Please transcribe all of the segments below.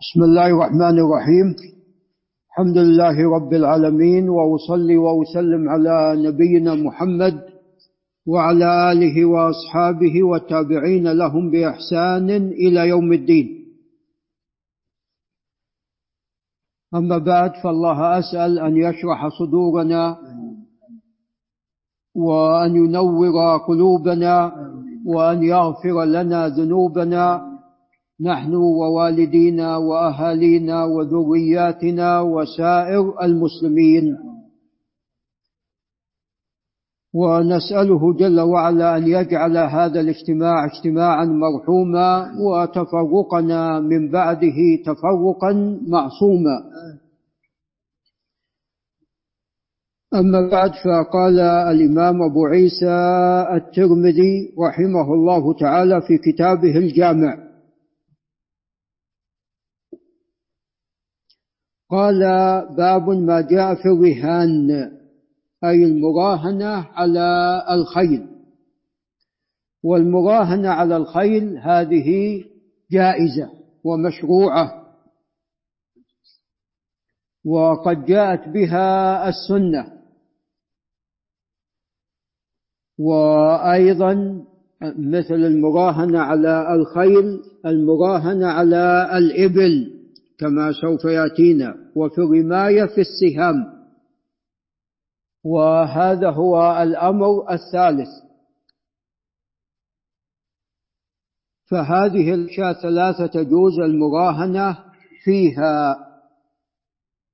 بسم الله الرحمن الرحيم. الحمد لله رب العالمين وأصلي وأسلم على نبينا محمد وعلى آله وأصحابه والتابعين لهم بإحسان إلى يوم الدين. أما بعد فالله أسأل أن يشرح صدورنا وأن ينور قلوبنا وأن يغفر لنا ذنوبنا نحن ووالدينا وأهالينا وذرياتنا وسائر المسلمين. ونسأله جل وعلا أن يجعل هذا الاجتماع اجتماعا مرحوما وتفرقنا من بعده تفرقا معصوما. أما بعد فقال الإمام أبو عيسى الترمذي رحمه الله تعالى في كتابه الجامع قال باب ما جاء في الرهان أي المراهنة على الخيل. والمراهنة على الخيل هذه جائزة ومشروعة. وقد جاءت بها السنة. وأيضا مثل المراهنة على الخيل المراهنة على الإبل. كما سوف يأتينا. وفي الرمايه في السهام. وهذا هو الأمر الثالث. فهذه الأشياء ثلاثة تجوز المراهنة فيها.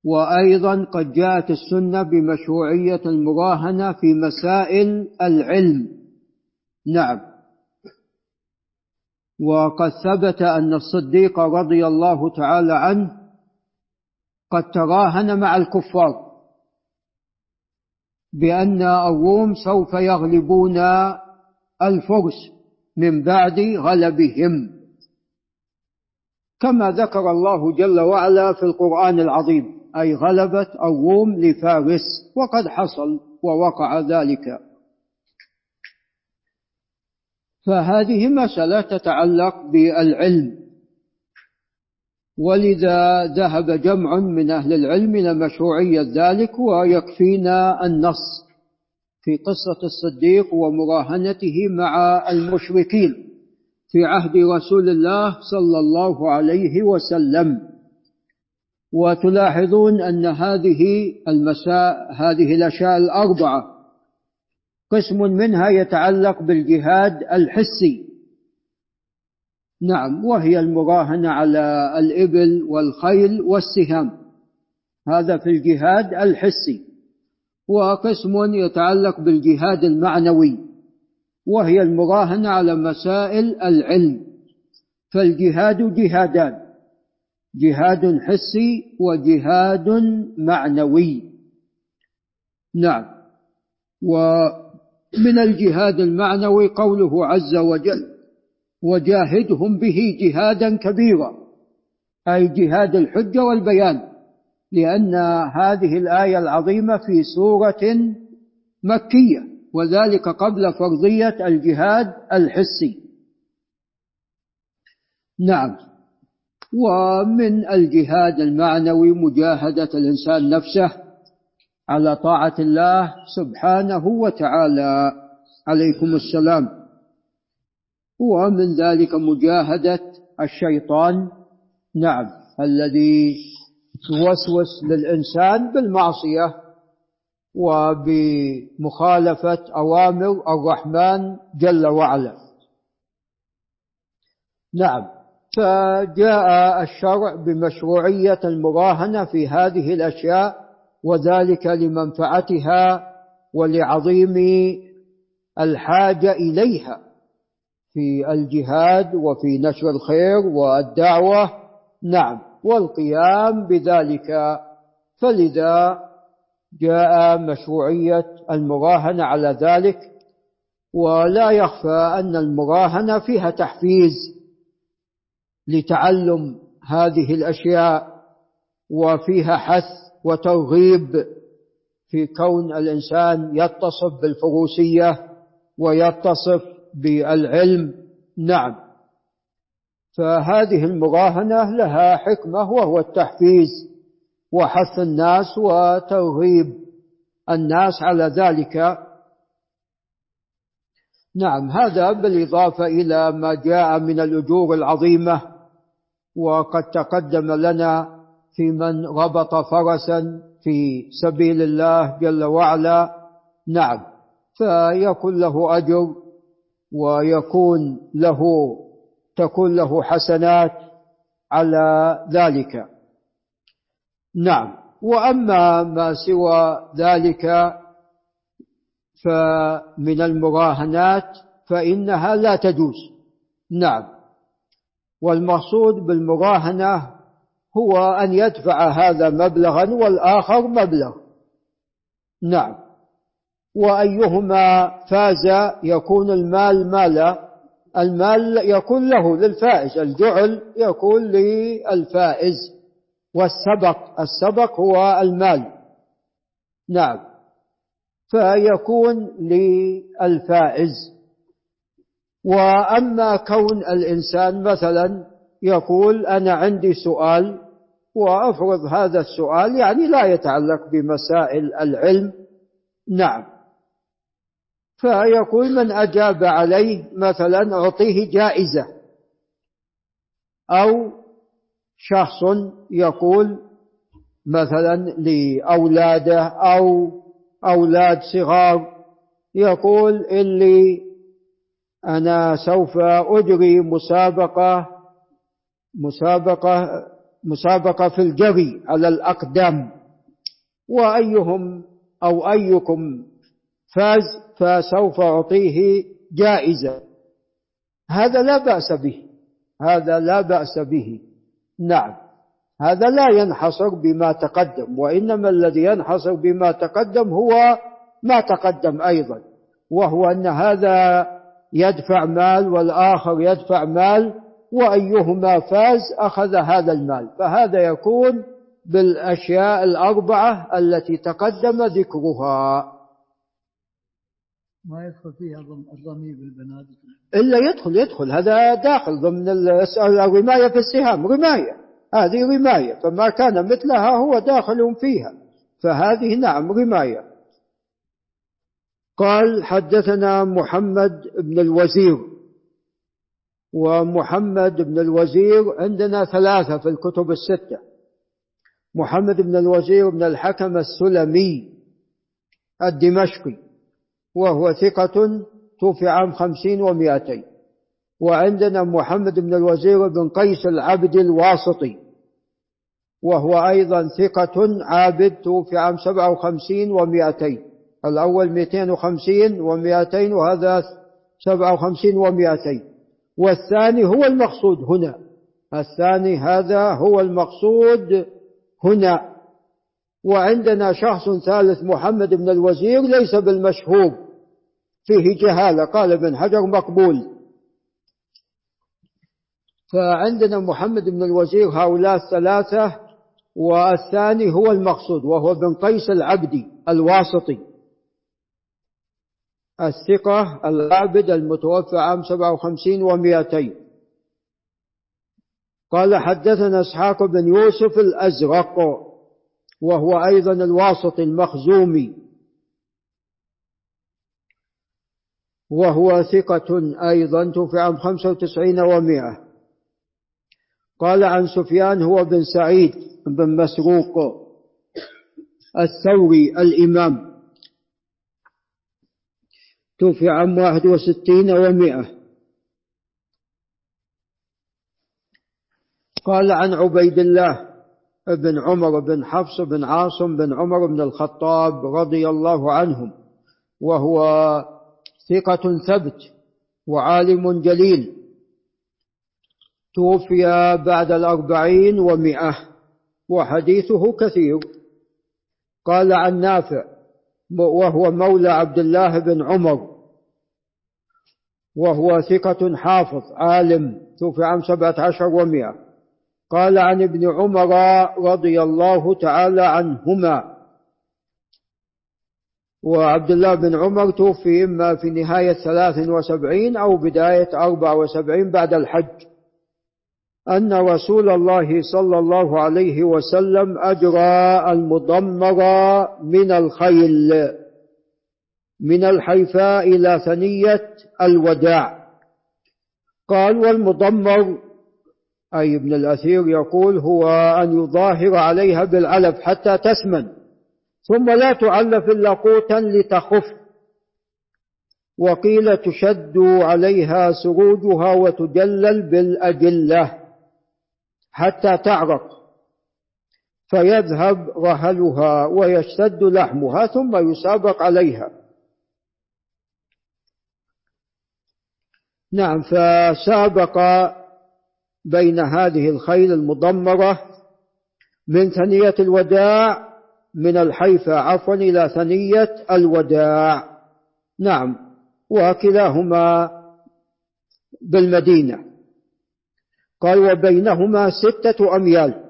وأيضا قد جاءت السنة بمشروعية المراهنة في مسائل العلم. نعم. وقد ثبت أن الصديق رضي الله تعالى عنه قد تراهن مع الكفار بأن الروم سوف يغلبون الفرس من بعد غلبهم. كما ذكر الله جل وعلا في القرآن العظيم أي غلبت الروم لفارس وقد حصل ووقع ذلك. فهذه مسألة تتعلق بالعلم. ولذا ذهب جمع من أهل العلم إلى مشروعية ذلك ويكفينا النص في قصة الصديق ومراهنته مع المشركين في عهد رسول الله صلى الله عليه وسلم. وتلاحظون أن هذه المساء هذه الأشياء الأربعة قسم منها يتعلق بالجهاد الحسي. نعم وهي المراهنة على الإبل والخيل والسهام هذا في الجهاد الحسي. وقسم يتعلق بالجهاد المعنوي. وهي المراهنة على مسائل العلم. فالجهاد جهادان. جهاد حسي وجهاد معنوي. نعم. و من الجهاد المعنوي قوله عز وجل وجاهدهم به جهادا كبيرا. أي جهاد الحجة والبيان لأن هذه الآية العظيمة في سورة مكية وذلك قبل فرضية الجهاد الحسي. نعم. ومن الجهاد المعنوي مجاهدة الإنسان نفسه على طاعة الله سبحانه وتعالى. عليكم السلام. ومن ذلك مجاهدة الشيطان. نعم الذي يوسوس للإنسان بالمعصية وبمخالفة أوامر الرحمن جل وعلا. نعم فجاء الشرع بمشروعية المراهنة في هذه الأشياء وذلك لمنفعتها ولعظيم الحاجة إليها في الجهاد وفي نشر الخير والدعوة. نعم والقيام بذلك. فلذا جاء مشروعية المراهنة على ذلك ولا يخفى أن المراهنة فيها تحفيز لتعلم هذه الأشياء وفيها حث وترغيب في كون الإنسان يتصف بالفروسيه ويتصف بالعلم. نعم. فهذه المراهنة لها حكمة وهو التحفيز وحث الناس وترغيب الناس على ذلك. نعم هذا بالإضافة إلى ما جاء من الأجور العظيمة وقد تقدم لنا في من ربط فرسا في سبيل الله جل وعلا. نعم فيكون له أجر ويكون له تكون له حسنات على ذلك. نعم وأما ما سوى ذلك فمن المراهنات فإنها لا تجوز. نعم والمقصود بالمراهنة هو أن يدفع هذا مبلغا والآخر مبلغ. نعم. وأيهما فاز يكون المال مالا المال يكون له للفائز الجعل يكون للفائز. والسبق السبق هو المال. نعم. فيكون للفائز. وأما كون الإنسان مثلا يقول أنا عندي سؤال وأفرض هذا السؤال يعني لا يتعلق بمسائل العلم. نعم. فيقول من أجاب عليه مثلا أعطيه جائزة. أو شخص يقول مثلا لأولاده أو أولاد صغار يقول اللي أنا سوف أجري مسابقة مسابقة مسابقة في الجري على الأقدام. وأيهم أو أيكم فاز فسوف أعطيه جائزة. هذا لا بأس به. هذا لا بأس به. نعم. هذا لا ينحصر بما تقدم وإنما الذي ينحصر بما تقدم هو ما تقدم أيضا وهو أن هذا يدفع مال والآخر يدفع مال وأيهما فاز أخذ هذا المال. فهذا يكون بالأشياء الأربعة التي تقدم ذكرها. ما يدخل فيها الرمي بالبنادق؟ إلا يدخل يدخل. هذا داخل ضمن الرماية في السهام. رماية. هذه رماية. فما كان مثلها هو داخل فيها. فهذه نعم رماية. قال حدثنا محمد بن الوزير. ومحمد بن الوزير عندنا ثلاثة في الكتب الستة. محمد بن الوزير بن الحكم السلمي الدمشقي وهو ثقة توفي عام خمسين ومائتين. وعندنا محمد بن الوزير بن قيس العبد الواسطي وهو أيضا ثقة عابد توفي عام سبعة وخمسين ومائتين. الأول مئتين وخمسين ومائتين وهذا سبعة وخمسين ومائتين. والثاني هو المقصود هنا. الثاني هذا هو المقصود هنا. وعندنا شخص ثالث محمد بن الوزير ليس بالمشهور فيه جهالة. قال ابن حجر مقبول. فعندنا محمد بن الوزير هؤلاء الثلاثة والثاني هو المقصود وهو ابن قيس العبدي الواسطي. الثقة العابد المتوفى عام 57 ومئتين. قال حدثنا إسحاق بن يوسف الأزرق وهو أيضا الواسطي المخزومي. وهو ثقة أيضا توفي عام خمسة وتسعين ومائة قال عن سفيان هو بن سعيد بن مسروق الثوري الإمام. توفي عام واحد وستين ومائة قال عن عبيد الله بن عمر بن حفص بن عاصم بن عمر بن الخطاب رضي الله عنهم وهو ثقة ثبت وعالم جليل. توفي بعد الأربعين ومئة وحديثه كثير. قال عن نافع وهو مولى عبد الله بن عمر. وهو ثقة حافظ عالم توفي عام سبعة عشر ومئة قال عن ابن عمر رضي الله تعالى عنهما. وعبد الله بن عمر توفي إما في نهاية ثلاث وسبعين أو بداية أربع وسبعين بعد الحج. أن رسول الله صلى الله عليه وسلم أجرى المضمر من الخيل من الحيفاء إلى ثنية الوداع. قال والمضمر أي ابن الأثير يقول هو أن يظاهر عليها بالعلف حتى تسمن ثم لا تعلف إلا قوتا لتخف. وقيل تشد عليها سروجها وتجلل بالأجلة. حتى تعرق. فيذهب رهلها ويشتد لحمها ثم يسابق عليها. نعم فسابق بين هذه الخيل المضمرة من ثنية الوداع من الحيفا عفوا إلى ثنية الوداع. نعم وكلاهما بالمدينة. قال وبينهما ستة أميال.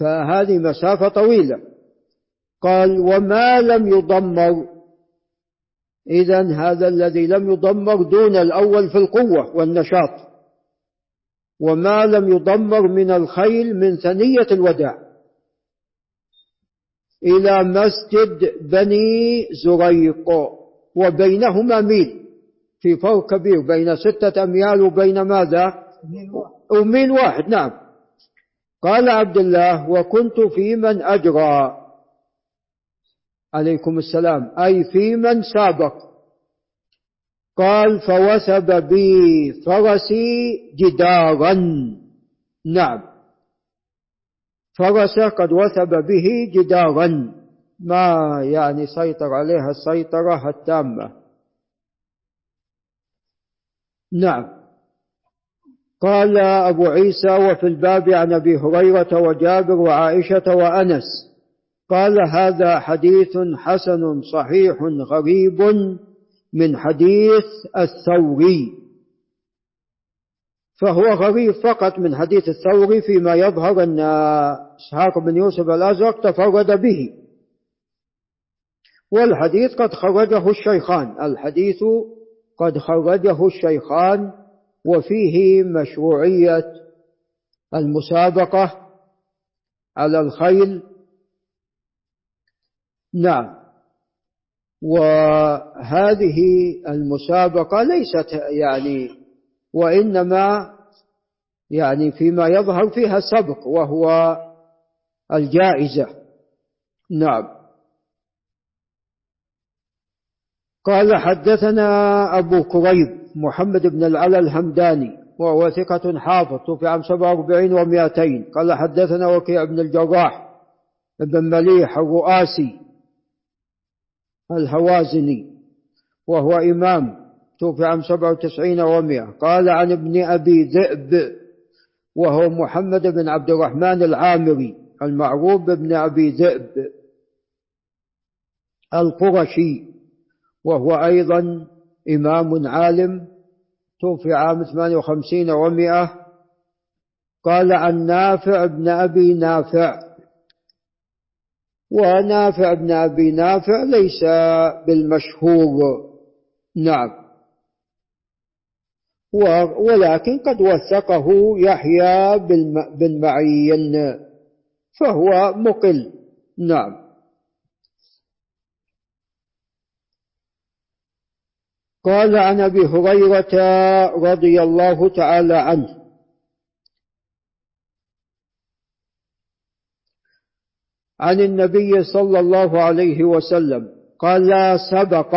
فهذه مسافة طويلة. قال وما لم يضمر. إذا هذا الذي لم يضمر دون الأول في القوة والنشاط. وما لم يضمر من الخيل من ثنية الوداع. إلى مسجد بني زريق. وبينهما ميل. في فرق كبير بين ستة أميال وبين ماذا؟ وميل واحد. نعم. قال عبد الله وكنت في من أجرى. عليكم السلام. أي في من سابق. قال فوثب بي فرسي جدارا. نعم. فرس قد وثب به جدارا. ما يعني سيطر عليها السيطرة التامة. نعم. قال أبو عيسى وفي الباب عن أبي هريرة وجابر وعائشة وأنس. قال هذا حديث حسن صحيح غريب من حديث الثوري. فهو غريب فقط من حديث الثوري فيما يظهر أن إسحاق بن يوسف الأزرق تفرد به. والحديث قد خرجه الشيخان. الحديث قد خرجه الشيخان وفيه مشروعية المسابقة على الخيل. نعم. وهذه المسابقة ليست يعني وإنما يعني فيما يظهر فيها سبق وهو الجائزة. نعم. قال حدثنا أبو كريب محمد بن العلا الهمداني وهو ثقة حافظ توفي عام 47 و200 قال حدثنا وكيع بن الجراح بن مليح الرؤاسي الهوازني وهو إمام توفي عام 97 و100 قال عن ابن أبي ذئب وهو محمد بن عبد الرحمن العامري المعروف بابن أبي ذئب القرشي. وهو أيضا إمام عالم توفي عام 58 و100 قال عن نافع بن أبي نافع. ونافع بن أبي نافع ليس بالمشهور. نعم. ولكن قد وثقه يحيى بن معين فهو مقل. نعم. قال عن أبي هريرة رضي الله تعالى عنه. عن النبي صلى الله عليه وسلم قال لا سبق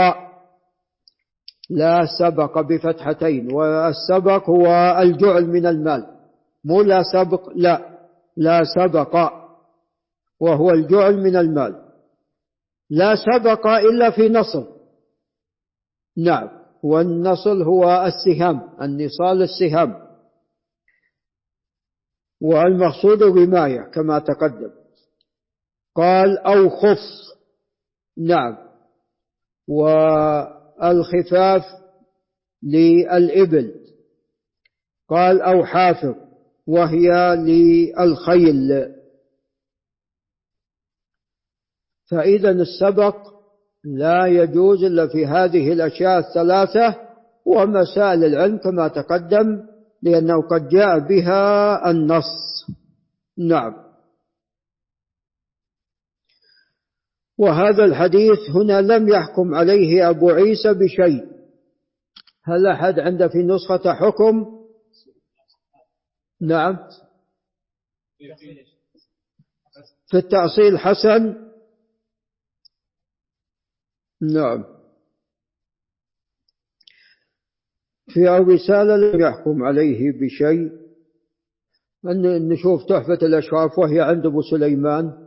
لا سبق بفتحتين والسبق هو الجعل من المال. مو لا سبق لا لا سبق وهو الجعل من المال. لا سبق إلا في نصر. نعم. والنصل هو السهام النصال السهام. والمقصود الرماية كما تقدم. قال أو خف نعم. والخفاف للإبل. قال أو حافظ. وهي للخيل. فإذا السبق لا يجوز إلا في هذه الأشياء الثلاثة ومسائل العلم كما تقدم لأنه قد جاء بها النص. نعم. وهذا الحديث هنا لم يحكم عليه أبو عيسى بشيء. هل أحد عنده في نسخة حكم؟ نعم. في التأصيل حسن؟ نعم. في الرسالة لم يحكم عليه بشيء؟ أن نشوف تحفة الأشراف وهي عند أبو سليمان.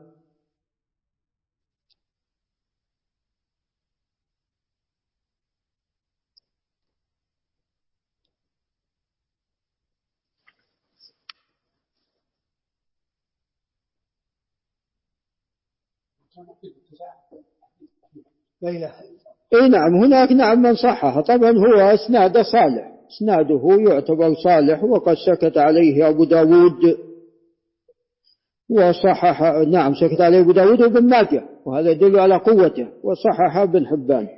إي نعم هناك نعم من صحح. طبعا هو اسناده صالح. إسناده يعتبر صالح وقد سكت عليه أبو داود. وصحح نعم سكت عليه أبو داود وابن ماجه وهذا يدل على قوته. وصحح ابن حبان.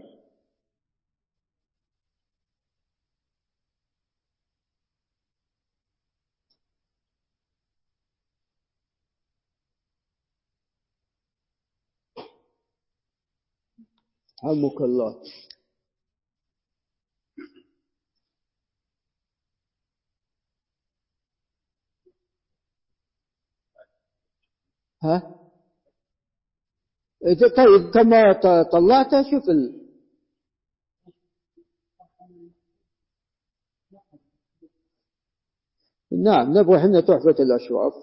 رحمك الله. ها؟ طيب كما طلعت شوف ال... نعم نبغى إحنا تحفة الأشراف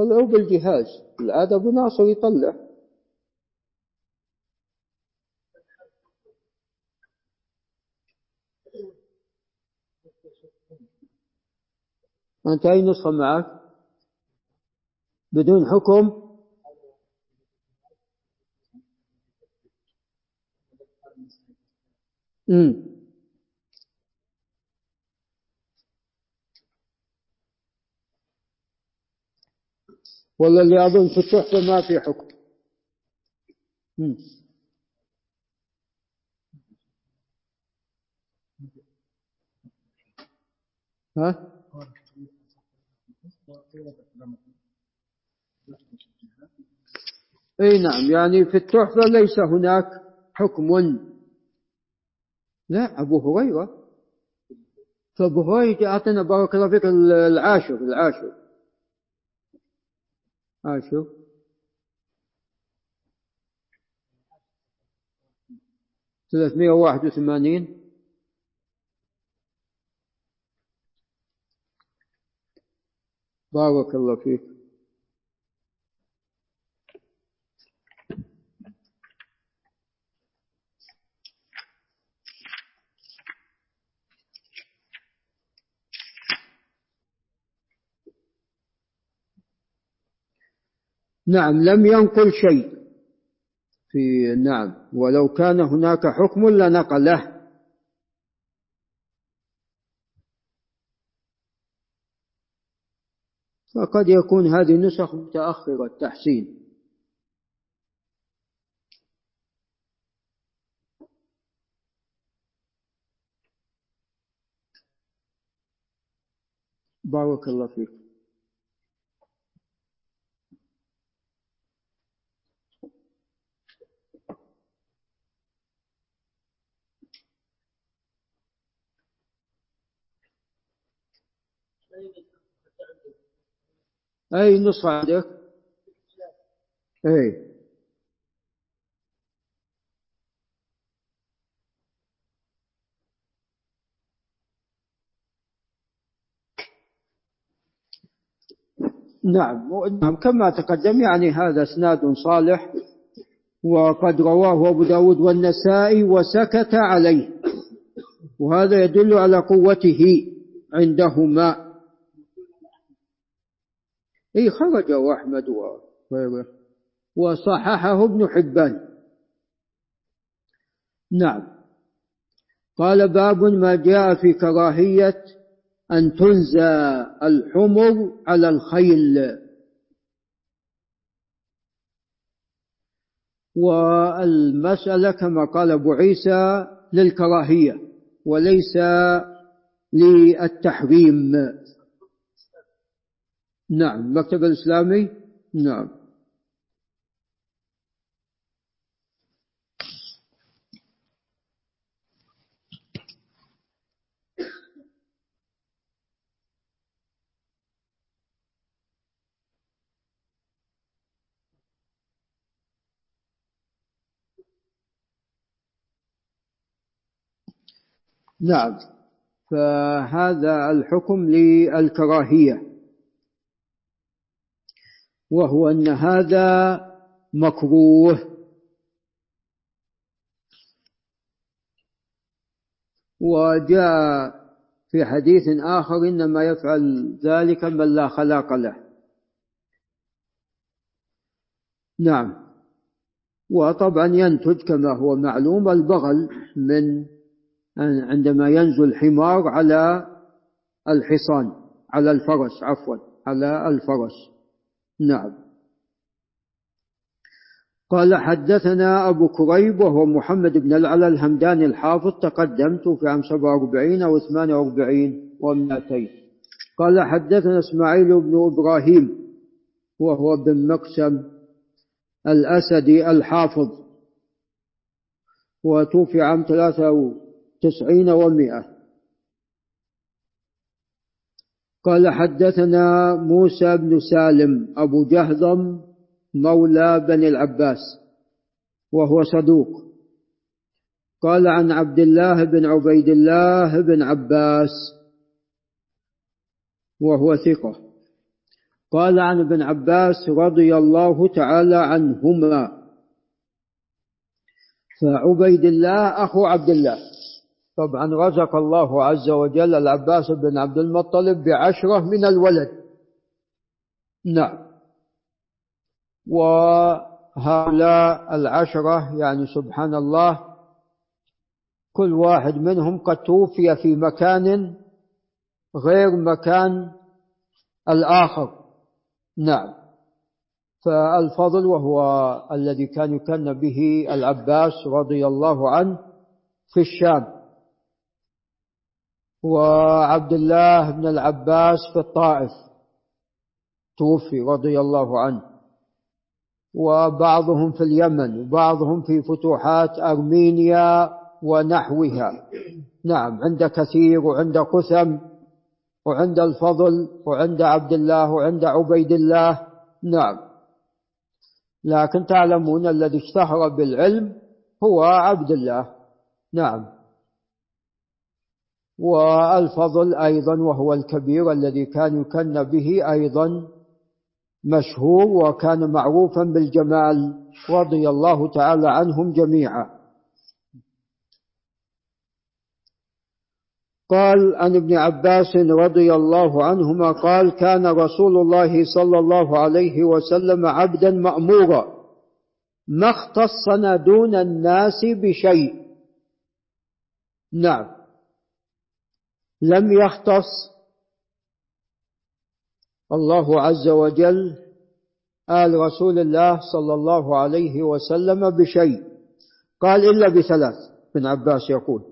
طلعوا بالجهاز. العادة أبو ناصر يطلع. أنت أي نسخة معك؟ بدون حكم؟ امم ولا اللي أظن في التحفة ما في حكم. ها؟ إي نعم يعني في التحفة ليس هناك حكم. لا أبو هريرة. فأبو هريرة أعطنا بارك الله فيك العاشر العاشر. أشوف ثلاثمائة وواحد وثمانين. بارك الله فيك. نعم لم ينقل شيء. في نعم ولو كان هناك حكم لنقله. فقد يكون هذه نسخ متأخرة التحسين. بارك الله فيك. أي نص عندك؟ أي. نعم نعم كما تقدم يعني هذا إسناد صالح وقد رواه أبو داود والنسائي وسكت عليه وهذا يدل على قوته عندهما. اي خرجه أحمد وغيره وصححه ابن حبان. نعم. قال باب ما جاء في كراهية أن تنزى الحمر على الخيل. والمسألة كما قال أبو عيسى للكراهية وليس للتحريم. نعم. المكتب الإسلامي؟ نعم. نعم. فهذا الحكم للكراهية. وهو أن هذا مكروه. وجاء في حديث آخر إنما يفعل ذلك من لا خلاق له. نعم. وطبعا ينتج كما هو معلوم البغل من عندما ينزل الحمار على الحصان على الفرس عفوا على الفرس. نعم. قال حدثنا أبو كريب وهو محمد بن العلا الهمداني الحافظ تقدمت في عام 47 أو 48 و200 قال حدثنا إسماعيل بن إبراهيم وهو بن مقسم الأسدي الحافظ وتوفي عام 93 و100 قال حدثنا موسى بن سالم أبو جهضم مولى بني العباس وهو صدوق. قال عن عبد الله بن عبيد الله بن عباس وهو ثقة. قال عن ابن عباس رضي الله تعالى عنهما فعبيد الله أخو عبد الله. طبعا رزق الله عز وجل العباس بن عبد المطلب بعشرة من الولد. نعم. وهؤلاء العشرة يعني سبحان الله كل واحد منهم قد توفي في مكان غير مكان الآخر. نعم. فالفضل وهو الذي كان يكن به العباس رضي الله عنه في الشام. وعبد الله بن العباس في الطائف توفي رضي الله عنه. وبعضهم في اليمن وبعضهم في فتوحات أرمينيا ونحوها. نعم عند كثير وعند قثم وعند الفضل وعند عبد الله وعند عبيد الله. نعم. لكن تعلمون الذي اشتهر بالعلم هو عبد الله. نعم. والفضل أيضا وهو الكبير الذي كان يكن به أيضا مشهور وكان معروفا بالجمال رضي الله تعالى عنهم جميعا. قال عن ابن عباس رضي الله عنهما قال كان رسول الله صلى الله عليه وسلم عبدا مأمورا ما اختصنا دون الناس بشيء. نعم. لم يختص. الله عز وجل آل رسول الله صلى الله عليه وسلم بشيء. قال إلا بثلاث ابن عباس يقول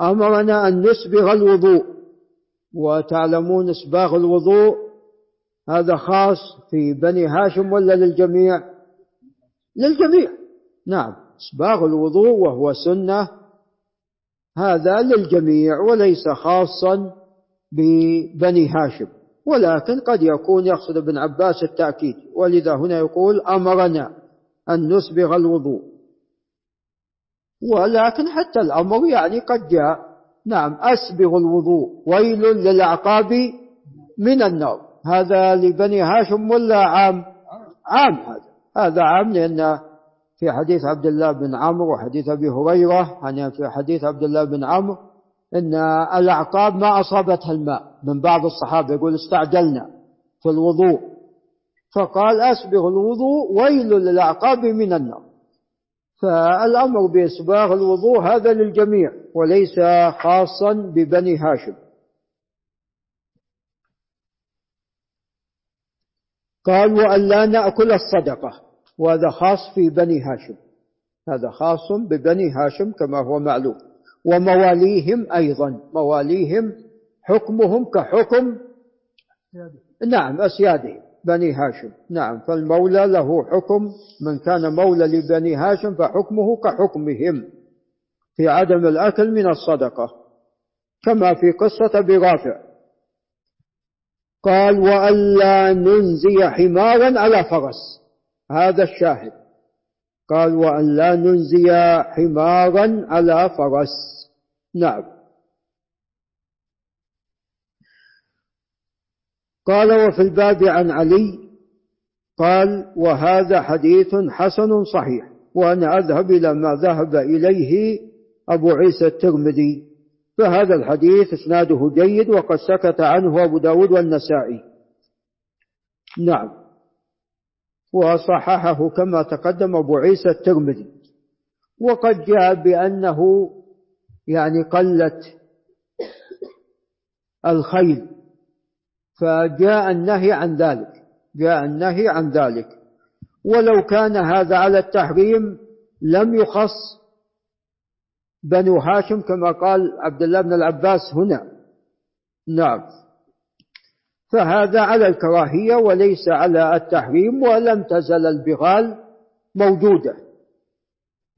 أمرنا أن نسبغ الوضوء. وتعلمون إسباغ الوضوء؟ هذا خاص في بني هاشم ولا للجميع؟ للجميع. نعم إسباغ الوضوء وهو سنة هذا للجميع وليس خاصا ببني هاشم ولكن قد يكون يقصد ابن عباس التأكيد ولذا هنا يقول أمرنا أن نسبغ الوضوء. ولكن حتى الأمر يعني قد جاء نعم أسبغ الوضوء ويل للأعقاب من النار. هذا لبني هاشم ولا عام؟ عام هذا. هذا عام لأن في حديث عبد الله بن عمرو وحديث أبي هريرة يعني في حديث عبد الله بن عمرو أن الأعقاب ما أصابتها الماء. من بعض الصحابة يقول استعجلنا في الوضوء. فقال أسبغ الوضوء ويل للأعقاب من النار فالأمر بإسباغ الوضوء هذا للجميع وليس خاصا ببني هاشم. قال وأن لا نأكل الصدقة. وهذا خاص في بني هاشم. هذا خاص ببني هاشم كما هو معلوم. ومواليهم أيضا. مواليهم حكمهم كحكم نعم أسيادهم. بني هاشم. نعم فالمولى له حكم. من كان مولى لبني هاشم فحكمه كحكمهم. في عدم الأكل من الصدقة. كما في قصة برافع قال وألا ننزي حمارا على فرس. هذا الشاهد. قال وأن لا ننزي حمارا على فرس. نعم. قال وفي الباب عن علي. قال وهذا حديث حسن صحيح وأنا أذهب إلى ما ذهب إليه أبو عيسى الترمذي فهذا الحديث إسناده جيد وقد سكت عنه أبو داود والنسائي. نعم. وصححه كما تقدم أبو عيسى الترمذي. وقد جاء بأنه يعني قلت الخيل فجاء النهي عن ذلك جاء النهي عن ذلك. ولو كان هذا على التحريم لم يخص بنو هاشم كما قال عبد الله بن العباس هنا. نعم. فهذا على الكراهية وليس على التحريم ولم تزل البغال موجودة.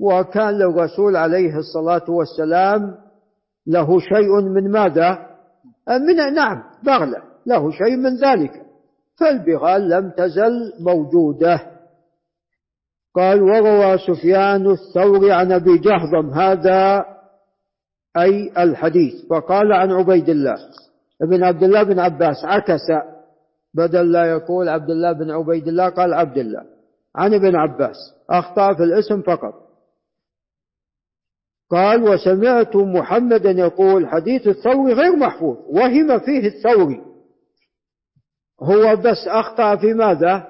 وكان للرسول عليه الصلاة والسلام له شيء من ماذا؟ من نعم بغلة. له شيء من ذلك. فالبغال لم تزل موجودة. قال وروى سفيان الثوري عن أبي جهضم هذا أي الحديث. فقال عن عبيد الله ابن عبد الله بن عباس عكس بدل لا يقول عبد الله بن عبيد الله قال عبد الله. عن ابن عباس. أخطأ في الاسم فقط. قال وسمعت محمدا يقول حديث الثوري غير محفوظ وهم فيه الثوري هو بس أخطأ في ماذا؟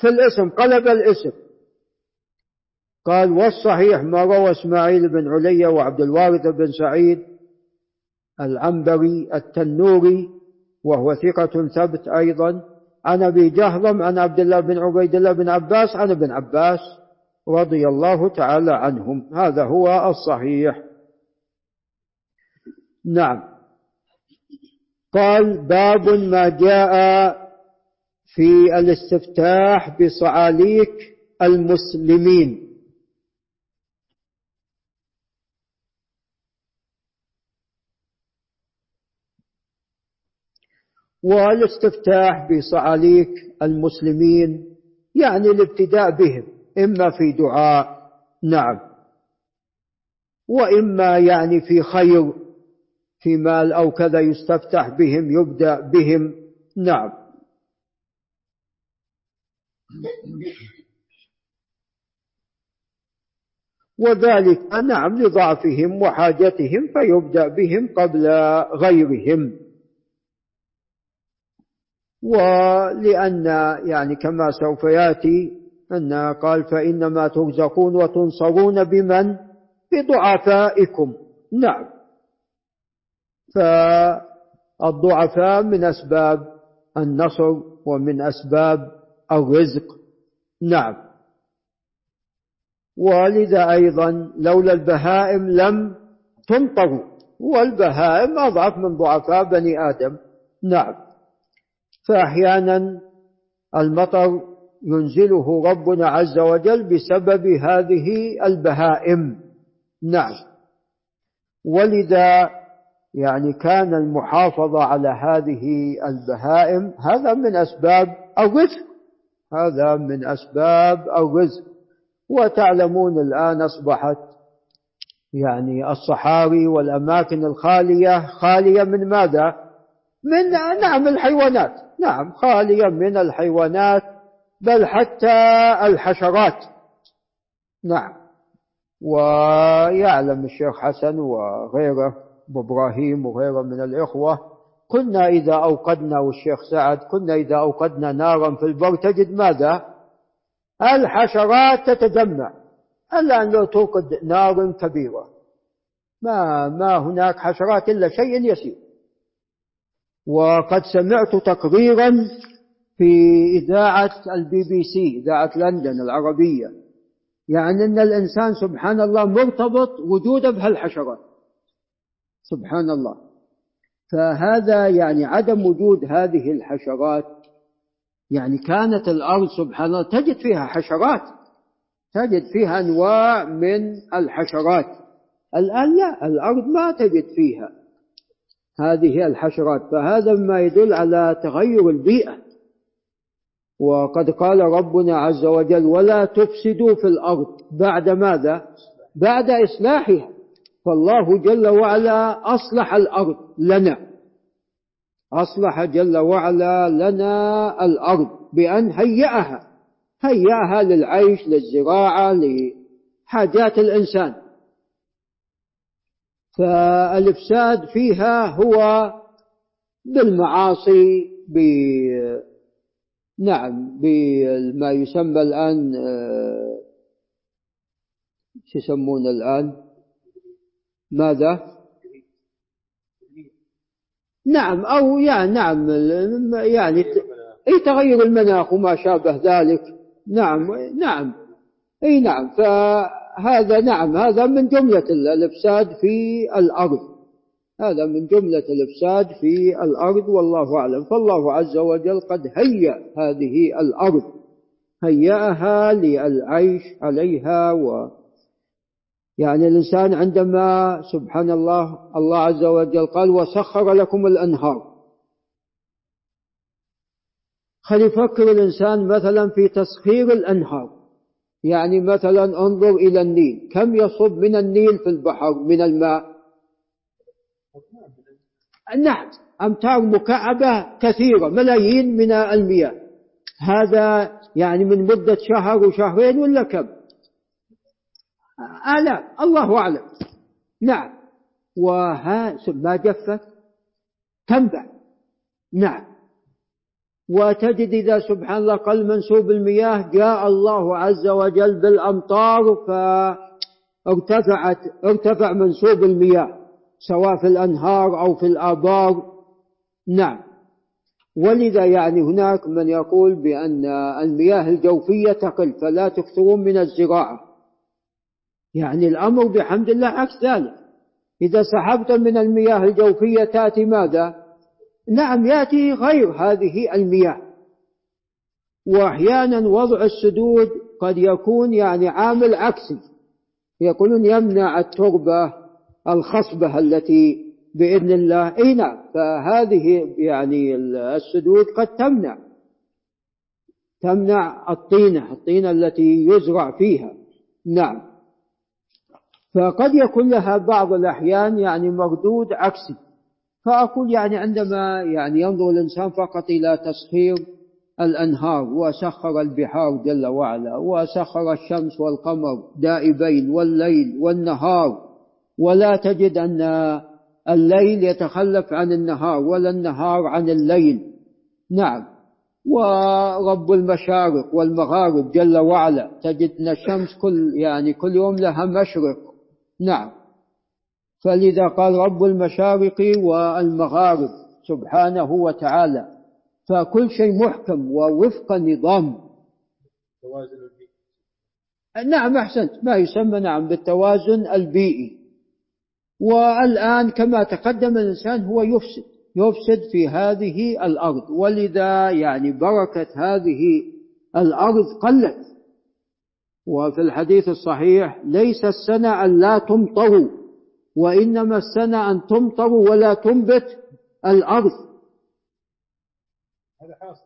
في الاسم قلب الاسم. قال والصحيح ما روى إسماعيل بن علي وعبد الوارث بن سعيد العنبري التنوري وهو ثقة ثبت أيضا. عن أبي جهضم عن عبد الله بن عبيد الله بن عباس عن ابن عباس رضي الله تعالى عنهم. هذا هو الصحيح. نعم. قال باب ما جاء في الاستفتاح بصعاليك المسلمين. والاستفتاح بصعاليك المسلمين يعني الابتداء بهم إما في دعاء نعم. وإما يعني في خير في مال أو كذا يستفتح بهم يبدأ بهم نعم. وذلك نعم لضعفهم وحاجتهم فيبدأ بهم قبل غيرهم. ولأن يعني كما سوف يأتي أن قال فإنما ترزقون وتنصرون بمن؟ بضعفائكم. نعم. فالضعفاء من أسباب النصر ومن أسباب الرزق. نعم. ولذا أيضا لولا البهائم لم تمطروا والبهائم أضعف من ضعفاء بني آدم. نعم. فأحيانا المطر ينزله ربنا عز وجل بسبب هذه البهائم. نعم. ولذا يعني كان المحافظة على هذه البهائم هذا من أسباب الرزق. هذا من أسباب الرزق. وتعلمون الآن أصبحت يعني الصحاري والأماكن الخالية خالية من ماذا؟ من نعم الحيوانات؟ نعم خاليا من الحيوانات بل حتى الحشرات. نعم. ويعلم الشيخ حسن وغيره وإبراهيم وغيره من الإخوة كنا إذا أوقدنا والشيخ سعد كنا إذا أوقدنا نارا في البر تجد ماذا؟ الحشرات تتجمع. إلا أن لو توقد نار كبيرة ما ما هناك حشرات إلا شيء يسير. وقد سمعت تقريرا في إذاعة البي بي سي إذاعة لندن العربية يعني أن الإنسان سبحان الله مرتبط وجوده بهالحشرات. سبحان الله. فهذا يعني عدم وجود هذه الحشرات يعني كانت الأرض سبحان الله تجد فيها حشرات تجد فيها أنواع من الحشرات. الآن لا الأرض ما تجد فيها. هذه الحشرات. فهذا ما يدل على تغير البيئة. وقد قال ربنا عز وجل ولا تفسدوا في الأرض بعد ماذا؟ بعد إصلاحها. فالله جل وعلا أصلح الأرض لنا. أصلح جل وعلا لنا الأرض بأن هيأها هيأها للعيش للزراعة لحاجات الإنسان. فالإفساد فيها هو بالمعاصي ب نعم بما يسمى الآن آه، شو يسمونه الآن؟ ماذا؟ نعم أو يعني نعم يعني أي تغير المناخ وما شابه ذلك. نعم نعم أي نعم فهذا نعم هذا من جملة الإفساد في الأرض. هذا من جملة الإفساد في الأرض والله أعلم. فالله عز وجل قد هيأ هذه الأرض. هيأها للعيش عليها و. يعني الإنسان عندما سبحان الله الله عز وجل قال وسخر لكم الأنهار. خل يفكر الإنسان مثلا في تسخير الأنهار. يعني مثلا انظر إلى النيل. كم يصب من النيل في البحر من الماء؟ نعم أمتار مكعبة كثيرة ملايين من المياه. هذا يعني من مدة شهر وشهرين ولا كم؟ آلاف. الله أعلم. نعم. وها ما جفت؟ تنبع. نعم. وتجد إذا سبحان الله قل منسوب المياه جاء الله عز وجل بالأمطار فارتفعت ارتفع منسوب المياه سواء في الأنهار أو في الآبار. نعم. ولذا يعني هناك من يقول بأن المياه الجوفية تقل فلا تكثرون من الزراعة. يعني الأمر بحمد الله عكس ذلك. إذا سحبت من المياه الجوفية تأتي ماذا؟ نعم يأتي غير هذه المياه. وأحيانا وضع السدود قد يكون يعني عامل عكسي. يقولون يمنع التربة الخصبة التي بإذن الله. أي نعم فهذه يعني السدود قد تمنع. تمنع الطينة الطينة التي يزرع فيها. نعم. فقد يكون لها بعض الأحيان يعني مردود عكسي. فأقول يعني عندما يعني ينظر الإنسان فقط إلى تسخير الأنهار وسخر البحار جل وعلا وسخر الشمس والقمر دائبين والليل والنهار ولا تجد أن الليل يتخلف عن النهار ولا النهار عن الليل. نعم. ورب المشارق والمغارب جل وعلا تجد أن الشمس كل يعني كل يوم لها مشرق. نعم. فلذا قال رب المشارق والمغارب سبحانه وتعالى فكل شيء محكم ووفق نظام. نعم أحسنت. ما يسمى نعم بالتوازن البيئي. والآن كما تقدم الإنسان هو يفسد يفسد في هذه الأرض. ولذا يعني بركة هذه الأرض قلت. وفي الحديث الصحيح ليس السنة أن لا تمطروا وإنما السنة أن تمطروا ولا تنبت الأرض. هذا حاصل.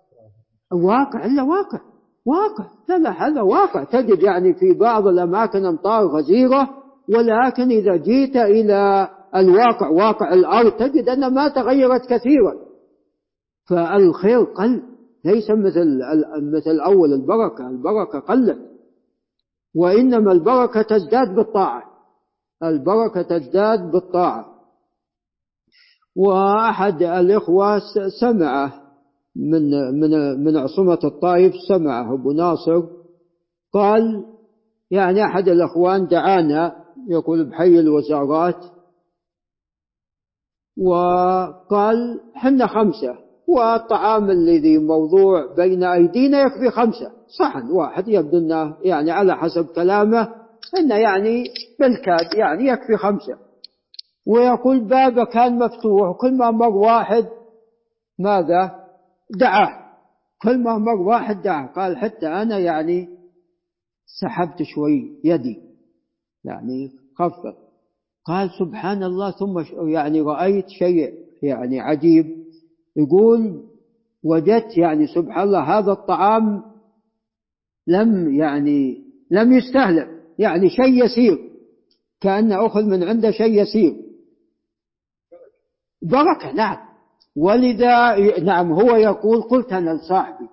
واقع إلا واقع واقع لا لا هذا واقع. تجد يعني في بعض الأماكن أمطار غزيرة ولكن إذا جيت إلى الواقع واقع الأرض تجد أنها ما تغيرت كثيرا. فالخير قل ليس مثل مثل أول البركة البركة قلت. وإنما البركة تزداد بالطاعة. البركة تزداد بالطاعة. وأحد الإخوة سمع من من من عصمة الطائف سمعه أبو ناصر. قال يعني أحد الأخوان دعانا يقول بحي الوزارات. وقال حنا خمسة والطعام الذي موضوع بين أيدينا يكفي خمسة. صحن واحد يبدو أنه يعني على حسب كلامه. أنه يعني بالكاد يعني يكفي خمسة. ويقول بابه كان مفتوح كل ما مر واحد ماذا؟ دعاه. كل ما مر واحد دعاه. قال حتى أنا يعني سحبت شوي يدي. يعني خفف قال سبحان الله ثم يعني رأيت شيء يعني عجيب. يقول وجدت يعني سبحان الله هذا الطعام لم يعني لم يستهلك. يعني شيء يسير. كأنه أخذ من عنده شيء يسير. بركة نعم. ولذا نعم هو يقول قلت أنا لصاحبي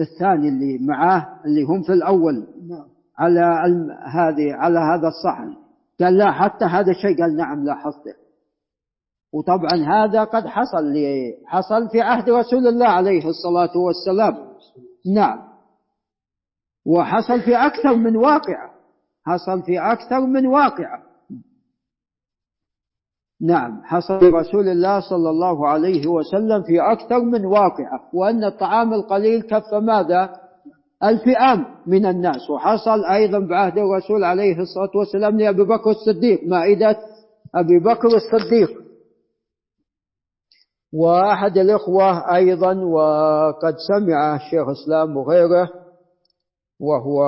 الثاني اللي معاه اللي هم في الأول نعم. على هذه على هذا الصحن. قال لا حتى هذا الشيء. قال نعم لاحظته. وطبعا هذا قد حصل حصل في عهد رسول الله عليه الصلاة والسلام. نعم. وحصل في أكثر من واقعة. حصل في أكثر من واقعة. نعم حصل لرسول الله صلى الله عليه وسلم في أكثر من واقعة وأن الطعام القليل كف ماذا؟ الفئام من الناس. وحصل أيضا بعهد الرسول عليه الصلاة والسلام لأبي بكر الصديق مائدة أبي بكر الصديق. وأحد الإخوة أيضا وقد سمع الشيخ الإسلام وغيره وهو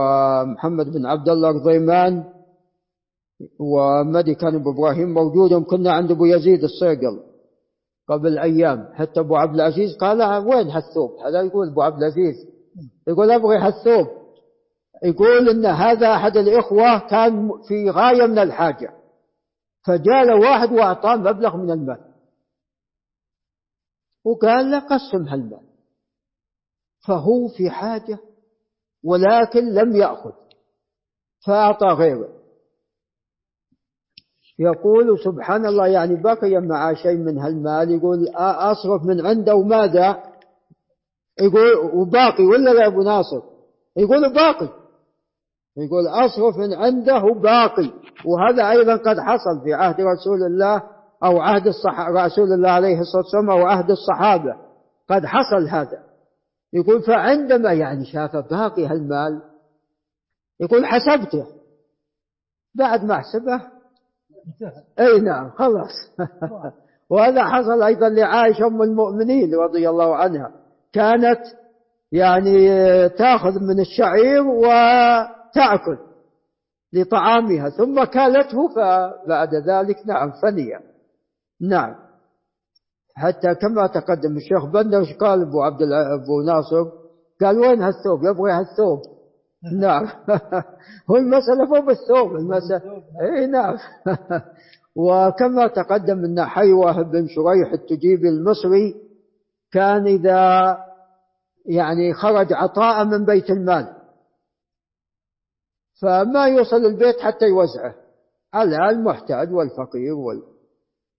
محمد بن عبد الله الضيمان ومدي كان أبو إبراهيم موجود كنا عند أبو يزيد الصيقل قبل أيام. حتى أبو عبد العزيز قال وين هالثوب؟ هذا يقول أبو عبد العزيز. يقول أبغي هالثوب يقول إن هذا أحد الإخوة كان في غاية من الحاجة. فجاء له واحد وأعطاه مبلغ من المال. وقال له قسم هالمال. فهو في حاجة ولكن لم يأخذ. فأعطى غيره. يقول سبحان الله يعني بقي مع شيء من هالمال يقول أصرف من عنده وماذا يقول وباقي ولا لا أبو ناصر؟ يقول باقي. يقول أصرف من عنده باقي. وهذا أيضا قد حصل في عهد رسول الله أو عهد الصح... رسول الله عليه الصلاة والسلام أو عهد الصحابة. قد حصل هذا. يقول فعندما يعني شاف باقي هالمال يقول حسبته. بعد ما حسبه إي نعم خلاص. وهذا حصل أيضا لعائشة أم المؤمنين رضي الله عنها. كانت يعني تأخذ من الشعير وتأكل لطعامها ثم كالته فبعد ذلك نعم فني نعم. حتى كما تقدم الشيخ بندر قال أبو عبد أبو ناصر؟ قال وين هالثوب؟ يبغي هالثوب. نعم. هو المسألة فوق الثوب المسألة إي نعم. وكما تقدم أن حيوة بن شريح التجيبي المصري كان إذا يعني خرج عطاء من بيت المال. فما يوصل البيت حتى يوزعه. على المحتاج والفقير وال...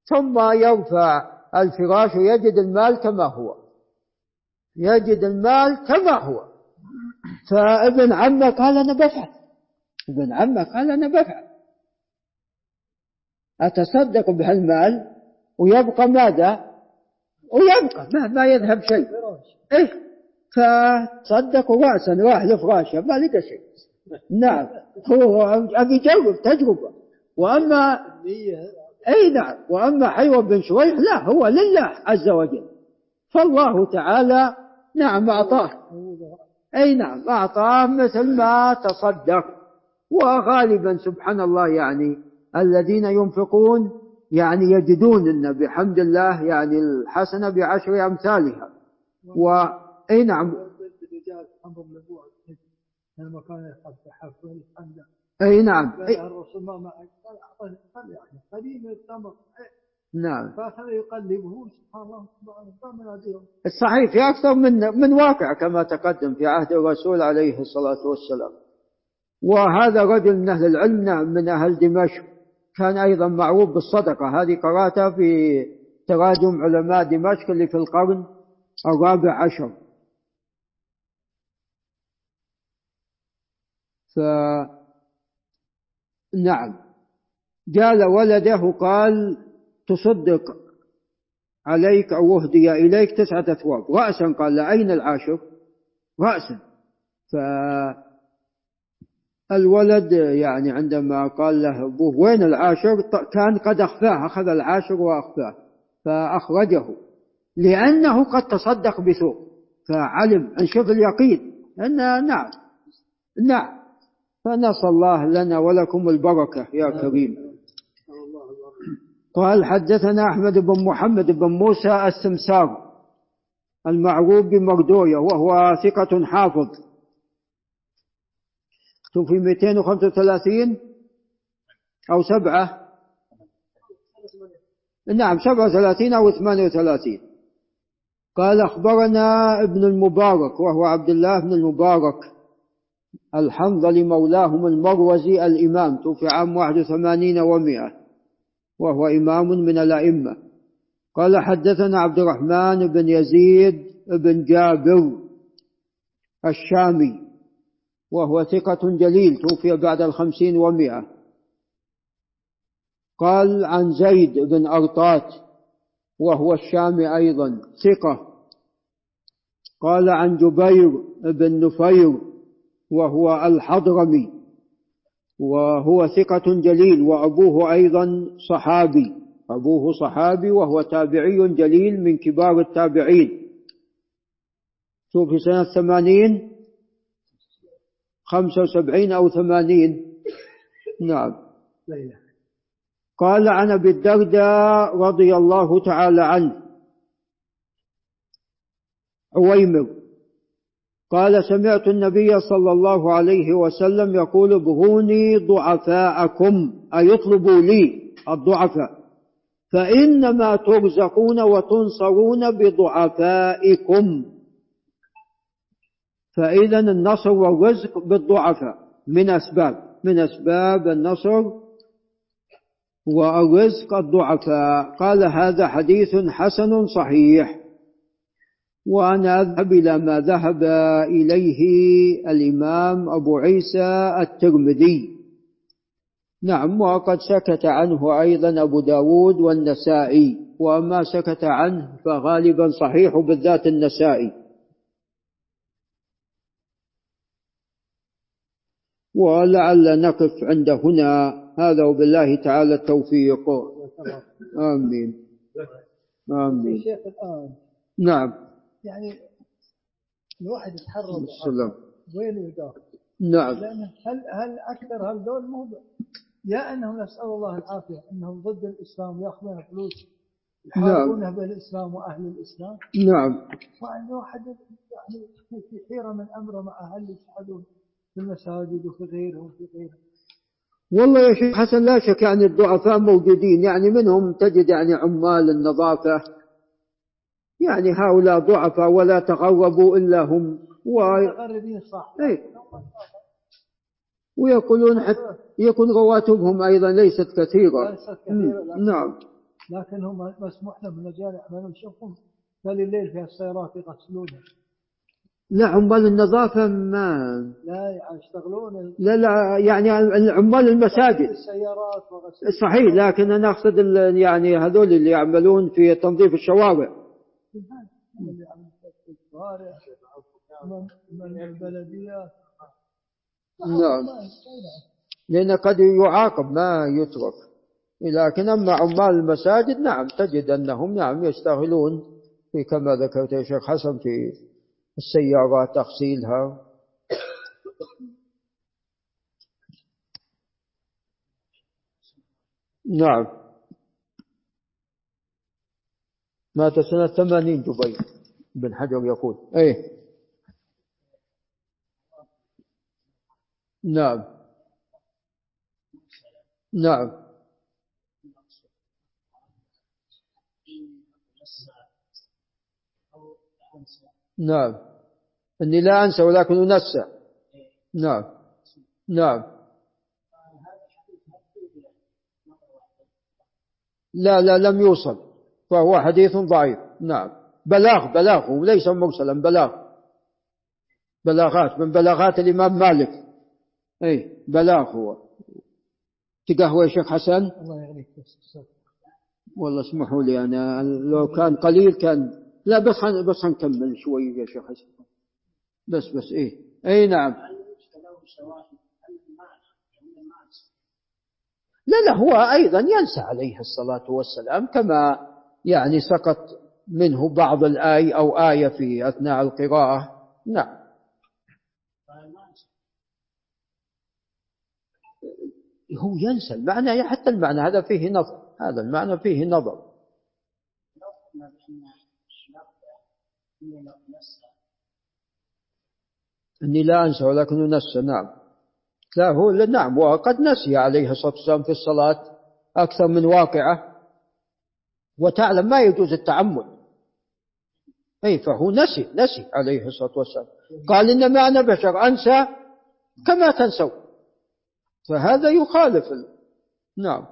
ثم يرفع الفراش ويجد المال كما هو. يجد المال كما هو. فابن عمه قال أنا بفعل. ابن عمه قال أنا بفعل. أتصدق بهالمال ويبقى ماذا؟ ويبقى ما, ما يذهب شيء. إيه؟ فصدقوا رأسا راح لفراشة ما لقى شيء. نعم. هو أبي يجرب تجربة. وأما أي نعم. وأما حيوة بن شويح لا هو لله عز وجل. فالله تعالى نعم أعطاه. أي نعم أعطاه مثل ما تصدق. وغالبا سبحان الله يعني الذين ينفقون يعني يجدون أن بحمد الله يعني الحسنة بعشر أمثالها. و أي نعم. أي نعم. أي قليل التمر. نعم. فاخذ يقلبه؟ سبحان الله الصحيح في أكثر من من واقع كما تقدم في عهد الرسول عليه الصلاة والسلام. وهذا رجل من أهل العلم نعم من أهل دمشق. كان أيضا معروف بالصدقة. هذه قرأتها في تراجم علماء دمشق اللي في القرن الرابع عشر. ف نعم. جال ولده قال تصدق عليك أو أهدي إليك تسعة أثواب. رأسا قال له أين العاشر رأسا. فالولد يعني عندما قال له أبوه وين العاشر كان قد أخفاه أخذ العاشر وأخفاه فأخرجه لأنه قد تصدق بثوب فعلم أن شوف اليقين أن نعم نعم. فنسأل الله لنا ولكم البركة يا كريم. قال حدثنا أحمد بن محمد بن موسى السمسار المعروف بمردوية وهو ثقة حافظ. توفي 235 أو سبعة. نعم سبعة وثلاثين أو ثمانية وثلاثين. قال أخبرنا ابن المبارك وهو عبد الله بن المبارك الحنظلي مولاهم المروزي الإمام توفي عام 81 ومائة. وهو إمام من الأئمة. قال حدثنا عبد الرحمن بن يزيد بن جابر الشامي وهو ثقة جليل توفي بعد الخمسين ومائة. قال عن زيد بن أرطات وهو الشامي أيضا ثقة. قال عن جبير بن نفير وهو الحضرمي. وهو ثقة جليل وأبوه أيضا صحابي. أبوه صحابي وهو تابعي جليل من كبار التابعين. توفي سنة ثمانين خمسة وسبعين أو ثمانين. نعم. قال عن أبي الدرداء رضي الله تعالى عنه. عويمر. قال سمعت النبي صلى الله عليه وسلم يقول ابغوني ضعفاءكم أي اطلبوا لي الضعفاء فإنما ترزقون وتنصرون بضعفائكم. فإذا النصر والرزق بالضعفاء من أسباب من أسباب النصر والرزق الضعفاء. قال هذا حديث حسن صحيح. وأنا أذهب إلى ما ذهب إليه الإمام أبو عيسى الترمذي. نعم وقد سكت عنه أيضا أبو داود والنسائي وما سكت عنه فغالبا صحيح بالذات النسائي. ولعل نقف عند هنا. هذا وبالله تعالى التوفيق. آمين. آمين. نعم. يعني الواحد يتحرر وين يدار نعم. لأن هل هل أكثر هذول مو يا أنهم نسأل الله العافية أنهم ضد الإسلام ويأخذون فلوس يحاربونه بالإسلام وأهل الإسلام. نعم. وأن واحد يعني في حيرة من أمره مع أهل يشهدون في المساجد وفي غيرهم وفي غيرهم والله يا شيخ حسن لا شك يعني الضعفاء موجودين. يعني منهم تجد يعني عمال النظافة يعني هؤلاء ضعفاء ولا تغربوا إلا هم. و... صح. إيه. ويقولون حتى يكون رواتبهم أيضا ليست كثيرة. ليست كثيرة لكن, نعم. لكن هم مسموح لهم الرجال يعملون شوفهم بل الليل في السيارات يغسلونها لا عمال النظافة ما لا يشتغلون لا لا يعني عمال المساجد. السيارات وغسل صحيح لكن أنا أقصد يعني هذول اللي يعملون في تنظيف الشوارع. اللي عم في الشوارع من من البلديات نعم. لأن قد يعاقب ما يترك. لكن أما عمال المساجد نعم تجد أنهم نعم يشتغلون في كما ذكرت يا شيخ حسن في السيارات تغسيلها نعم. مات سنة ثمانين جبير بن حجر يقول. إيه. نعم. نعم. نعم. إني لا أنسى ولكن أنسى. نعم. نعم. لا لا لم يوصل. فهو حديث ضعيف. نعم. بلاغ بلاغ وليس مرسلا بلاغ. بلاغات من بلاغات الإمام مالك. أي بلاغ هو. تقهوى يا شيخ حسن؟ الله يغنيك والله اسمحوا لي أنا لو كان قليل كان. لا بس. بس نكمل شوي يا شيخ حسن. بس بس إيه. أي نعم. لا لا هو أيضا ينسى عليه الصلاة والسلام كما يعني سقط منه بعض الآي أو آية في أثناء القراءة. نعم. هو ينسى المعنى حتى المعنى هذا فيه نظر هذا المعنى فيه نظر. أني لا أنسى ولكنه نسى نعم. لا هو نعم وقد نسي عليه الصلاة والسلام في الصلاة أكثر من واقعة. وتعلم ما يجوز التعمد. أي فهو نسي نسي عليه الصلاة والسلام. قال إنما أنا بشر أنسى كما تنسوا فهذا يخالف نعم.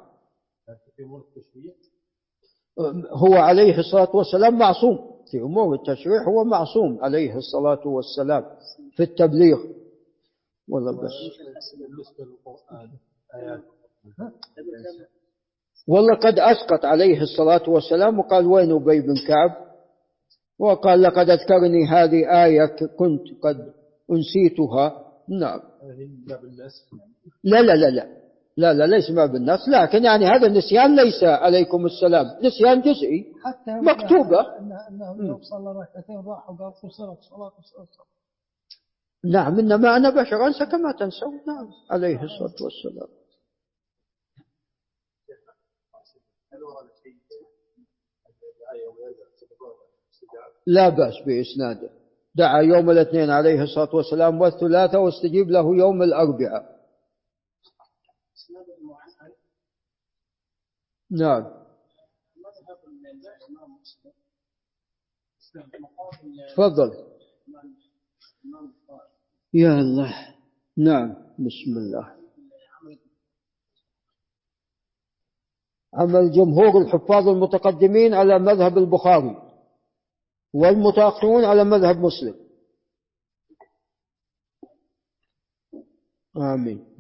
هو عليه الصلاة والسلام معصوم. في أمور التشريع هو معصوم عليه الصلاة والسلام في التبليغ. والله بس. والله قد أسقط عليه الصلاة والسلام وقال وين أبي بن كعب؟ وقال لقد أذكرني هذه آية كنت قد أنسيتها. نعم. لا لا لا لا. لا لا ليس ما بالنص لكن يعني هذا النسيان ليس عليكم السلام. نسيان جزئي. حتى مكتوبة. أنه يوم صلى ركعتين راح وقال فصلت صلاة نعم إنما أنا بشر أنسى كما تنسون. نعم عليه الصلاة والسلام. لا بأس بإسناده. دعا يوم الاثنين عليه الصلاة والسلام والثلاثة واستجيب له يوم الأربعاء. نعم. تفضل. يا الله. نعم. بسم الله. عمل جمهور الحفاظ المتقدمين على مذهب البخاري. والمتأخرون على مذهب مسلم. آمين.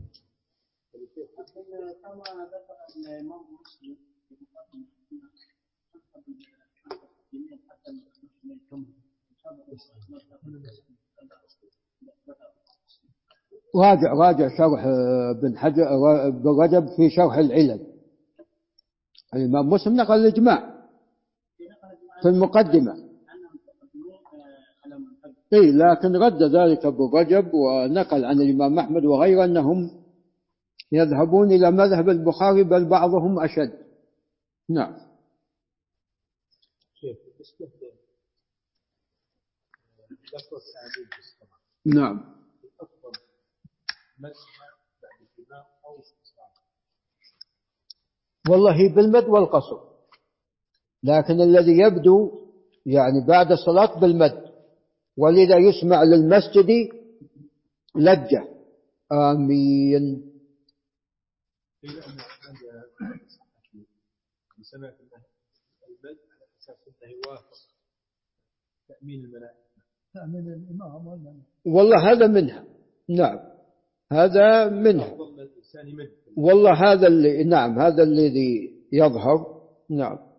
راجع راجع شرح ابن حجر ابن رجب في شرح العلل. الإمام مسلم نقل الإجماع في المقدمة. اي لكن رد ذلك أبو رجب ونقل عن الإمام أحمد وغيره أنهم يذهبون إلى مذهب البخاري بل بعضهم أشد. نعم. نعم. والله بالمد والقصر. لكن الذي يبدو يعني بعد الصلاة بالمد. ولذا يسمع للمسجد لجة. آمين. على أساس انه يوافق تامين الملائكه تامين الامام والله هذا منها. نعم. هذا منها. والله هذا اللي نعم هذا الذي يظهر. نعم.